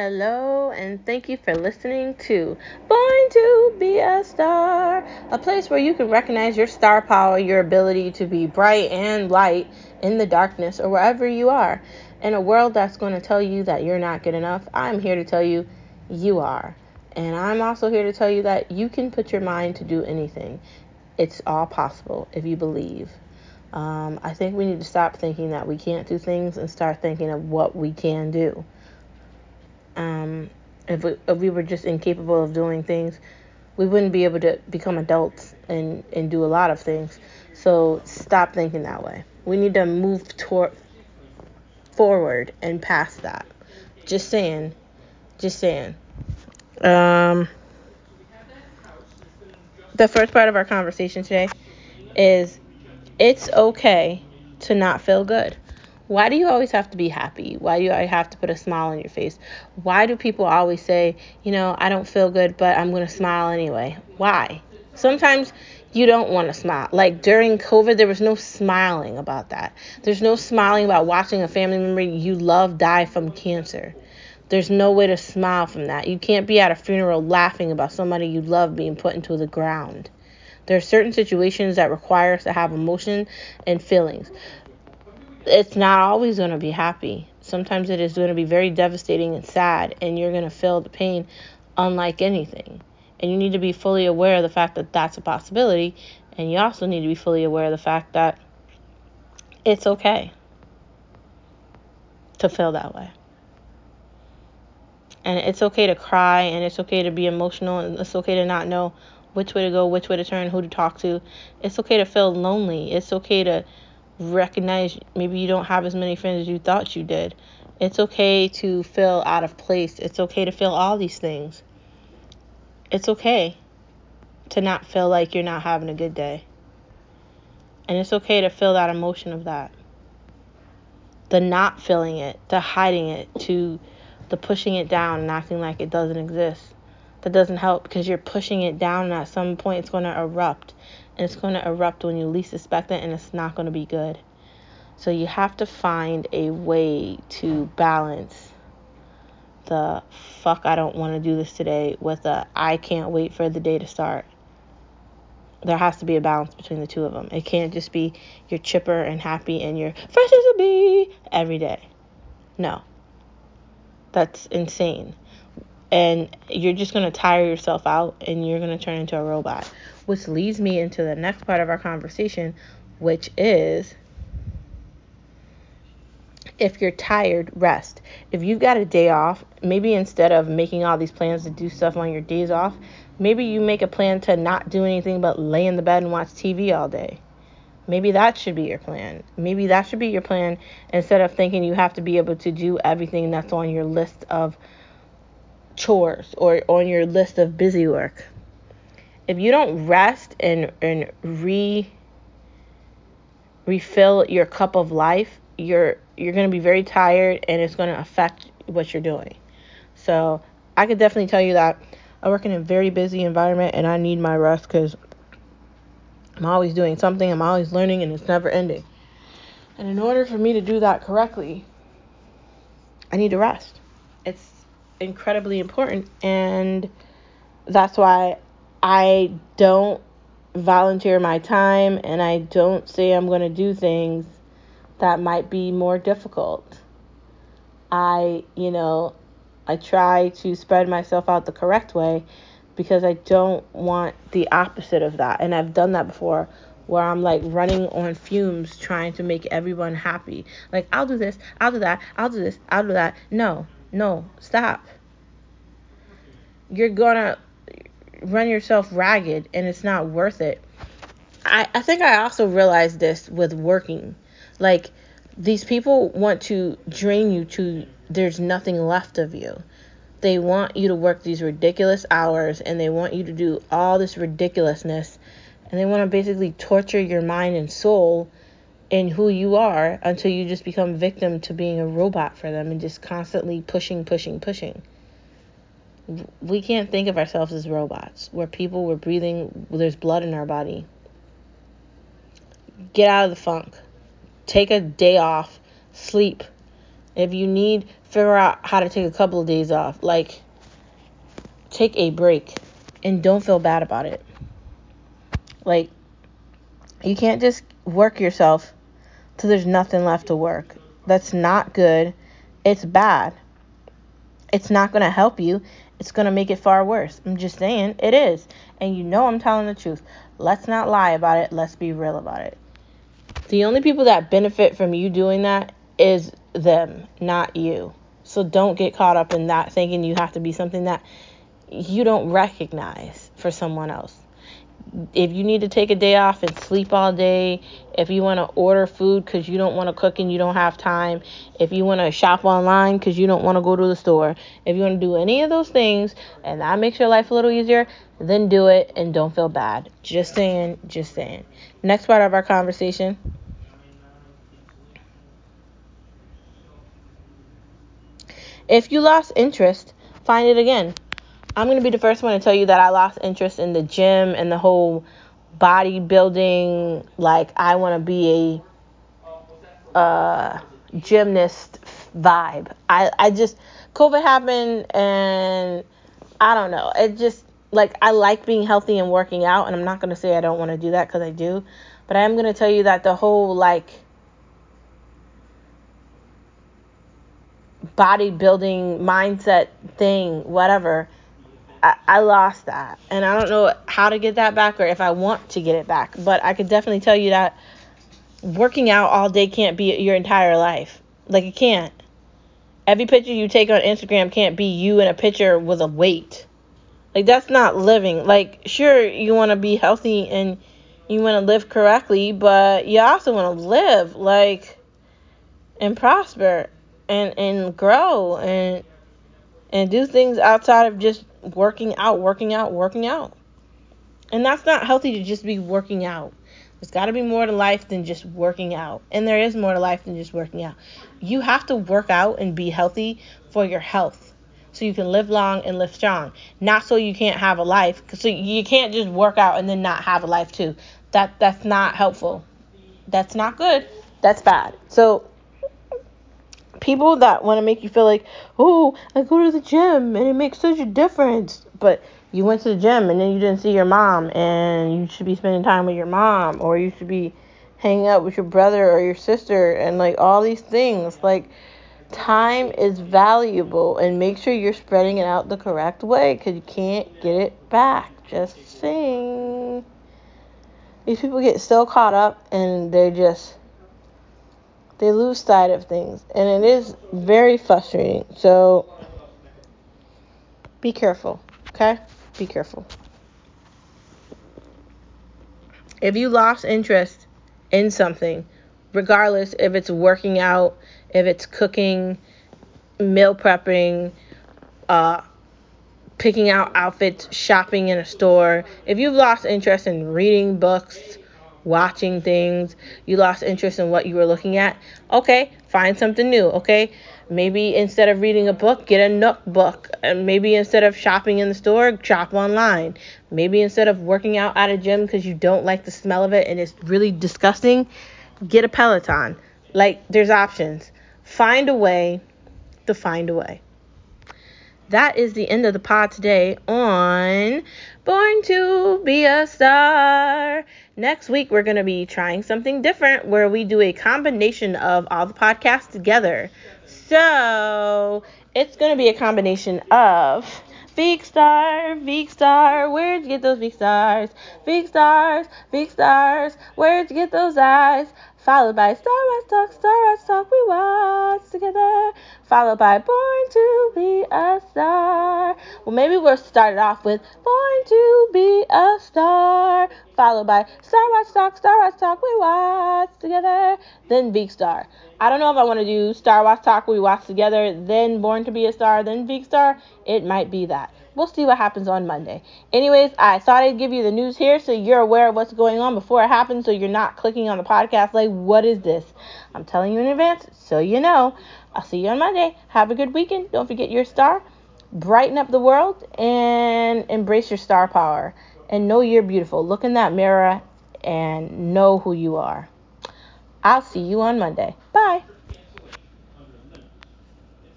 Hello, and thank you for listening to Born to Be a Star, a place where you can recognize your star power, your ability to be bright and light in the darkness or wherever you are. In a world that's going to tell you that you're not good enough, I'm here to tell you you are. And I'm also here to tell you that you can put your mind to do anything. It's all possible if you believe. Um, I think we need to stop thinking that we can't do things and start thinking of what we can do um, if, we, if we were just incapable of doing things, we wouldn't be able to become adults and, and do a lot of things. So stop thinking that way. We need to move toward forward and past that. Just saying. Just saying. Um, the first part of our conversation today is it's okay to not feel good. Why do you always have to be happy? Why do you have to put a smile on your face? Why do people always say, you know, I don't feel good, but I'm going to smile anyway? Why? Sometimes you don't want to smile. Like during COVID, there was no smiling about that. There's no smiling about watching a family member you love die from cancer. There's no way to smile from that. You can't be at a funeral laughing about somebody you love being put into the ground. There are certain situations that require us to have emotion and feelings it's not always going to be happy. Sometimes it is going to be very devastating and sad, and you're going to feel the pain unlike anything. And you need to be fully aware of the fact that that's a possibility, and you also need to be fully aware of the fact that it's okay to feel that way. And it's okay to cry, and it's okay to be emotional, and it's okay to not know which way to go, which way to turn, who to talk to. It's okay to feel lonely. It's okay to recognize maybe you don't have as many friends as you thought you did. It's okay to feel out of place. It's okay to feel all these things. It's okay to not feel like you're not having a good day. And it's okay to feel that emotion of that. The not feeling it, the hiding it, to the pushing it down and acting like it doesn't exist. That doesn't help because you're pushing it down and at some point it's going to erupt and it's going to erupt when you least expect it and it's not going to be good. So you have to find a way to balance the fuck I don't want to do this today with a I can't wait for the day to start. There has to be a balance between the two of them. It can't just be you're chipper and happy and you're fresh as a bee every day. No. That's insane and you're just going to tire yourself out and you're going to turn into a robot. Which leads me into the next part of our conversation, which is if you're tired, rest. If you've got a day off, maybe instead of making all these plans to do stuff on your days off, maybe you make a plan to not do anything but lay in the bed and watch TV all day. Maybe that should be your plan. Maybe that should be your plan instead of thinking you have to be able to do everything that's on your list of chores or on your list of busy work. If you don't rest and and re refill your cup of life, you're you're going to be very tired and it's going to affect what you're doing. So, I could definitely tell you that I work in a very busy environment and I need my rest cuz I'm always doing something, I'm always learning and it's never ending. And in order for me to do that correctly, I need to rest. It's incredibly important and that's why I don't volunteer my time and I don't say I'm going to do things that might be more difficult. I, you know, I try to spread myself out the correct way because I don't want the opposite of that. And I've done that before where I'm like running on fumes trying to make everyone happy. Like, I'll do this, I'll do that, I'll do this, I'll do that. No, no, stop. You're gonna run yourself ragged and it's not worth it. I, I think I also realized this with working. Like, these people want to drain you to there's nothing left of you. They want you to work these ridiculous hours and they want you to do all this ridiculousness and they want to basically torture your mind and soul in who you are until you just become victim to being a robot for them and just constantly pushing, pushing, pushing. We can't think of ourselves as robots. We're people, we're breathing, there's blood in our body. Get out of the funk. Take a day off. Sleep. If you need figure out how to take a couple of days off. Like, take a break and don't feel bad about it. Like, you can't just work yourself till there's nothing left to work. That's not good. It's bad. It's not going to help you. It's going to make it far worse. I'm just saying, it is. And you know I'm telling the truth. Let's not lie about it. Let's be real about it. The only people that benefit from you doing that is them, not you. So don't get caught up in that thinking you have to be something that you don't recognize for someone else. If you need to take a day off and sleep all day, if you want to order food because you don't want to cook and you don't have time, if you want to shop online because you don't want to go to the store, if you want to do any of those things and that makes your life a little easier, then do it and don't feel bad. Just saying, just saying. Next part of our conversation. If you lost interest, find it again. I'm going to be the first one to tell you that I lost interest in the gym and the whole bodybuilding. Like, I want to be a uh, gymnast vibe. I, I just, COVID happened and I don't know. It just, like, I like being healthy and working out. And I'm not going to say I don't want to do that because I do. But I am going to tell you that the whole, like, bodybuilding mindset thing, whatever. I, I lost that. And I don't know how to get that back or if I want to get it back. But I could definitely tell you that working out all day can't be your entire life. Like, it can't. Every picture you take on Instagram can't be you in a picture with a weight. Like, that's not living. Like, sure, you want to be healthy and you want to live correctly, but you also want to live, like, and prosper and and grow and and do things outside of just working out, working out, working out. And that's not healthy to just be working out. There's got to be more to life than just working out. And there is more to life than just working out. You have to work out and be healthy for your health so you can live long and live strong. Not so you can't have a life. So you can't just work out and then not have a life too. That that's not helpful. That's not good. That's bad. So people that want to make you feel like, oh, I go to the gym and it makes such a difference. But you went to the gym and then you didn't see your mom, and you should be spending time with your mom, or you should be hanging out with your brother or your sister, and like all these things. Like, time is valuable, and make sure you're spreading it out the correct way because you can't get it back. Just saying. These people get so caught up and they're just they lose sight of things, and it is very frustrating. So be careful, okay? Be careful. If you lost interest in something, regardless if it's working out, if it's cooking, meal prepping, uh, picking out outfits, shopping in a store, if you've lost interest in reading books, watching things, you lost interest in what you were looking at, okay, find something new, okay? Maybe instead of reading a book, get a Nook book. And maybe instead of shopping in the store, shop online. Maybe instead of working out at a gym because you don't like the smell of it and it's really disgusting, get a Peloton. Like, there's options. Find a way to find a way that is the end of the pod today on Born to Be a Star. Next week, we're going to be trying something different where we do a combination of all the podcasts together. So, it's going to be a combination of Big Star, Big Star, where'd you get those big stars? Big stars, big stars, where'd you get those eyes? Followed by Star Wars Talk, Star Wars Talk, we watch together. Followed by Born to Be a Star. Well, maybe we'll start it off with Born to Be a Star. Followed by Star Wars Talk, Star Wars Talk, we watch together. Then Big Star. I don't know if I want to do Star Wars Talk, we watch together, then Born to Be a Star, then Big Star. It might be that. We'll see what happens on Monday. Anyways, I thought I'd give you the news here so you're aware of what's going on before it happens so you're not clicking on the podcast like, what is this? I'm telling you in advance so you know. I'll see you on Monday. Have a good weekend. Don't forget your star. Brighten up the world and embrace your star power. And know you're beautiful. Look in that mirror and know who you are. I'll see you on Monday.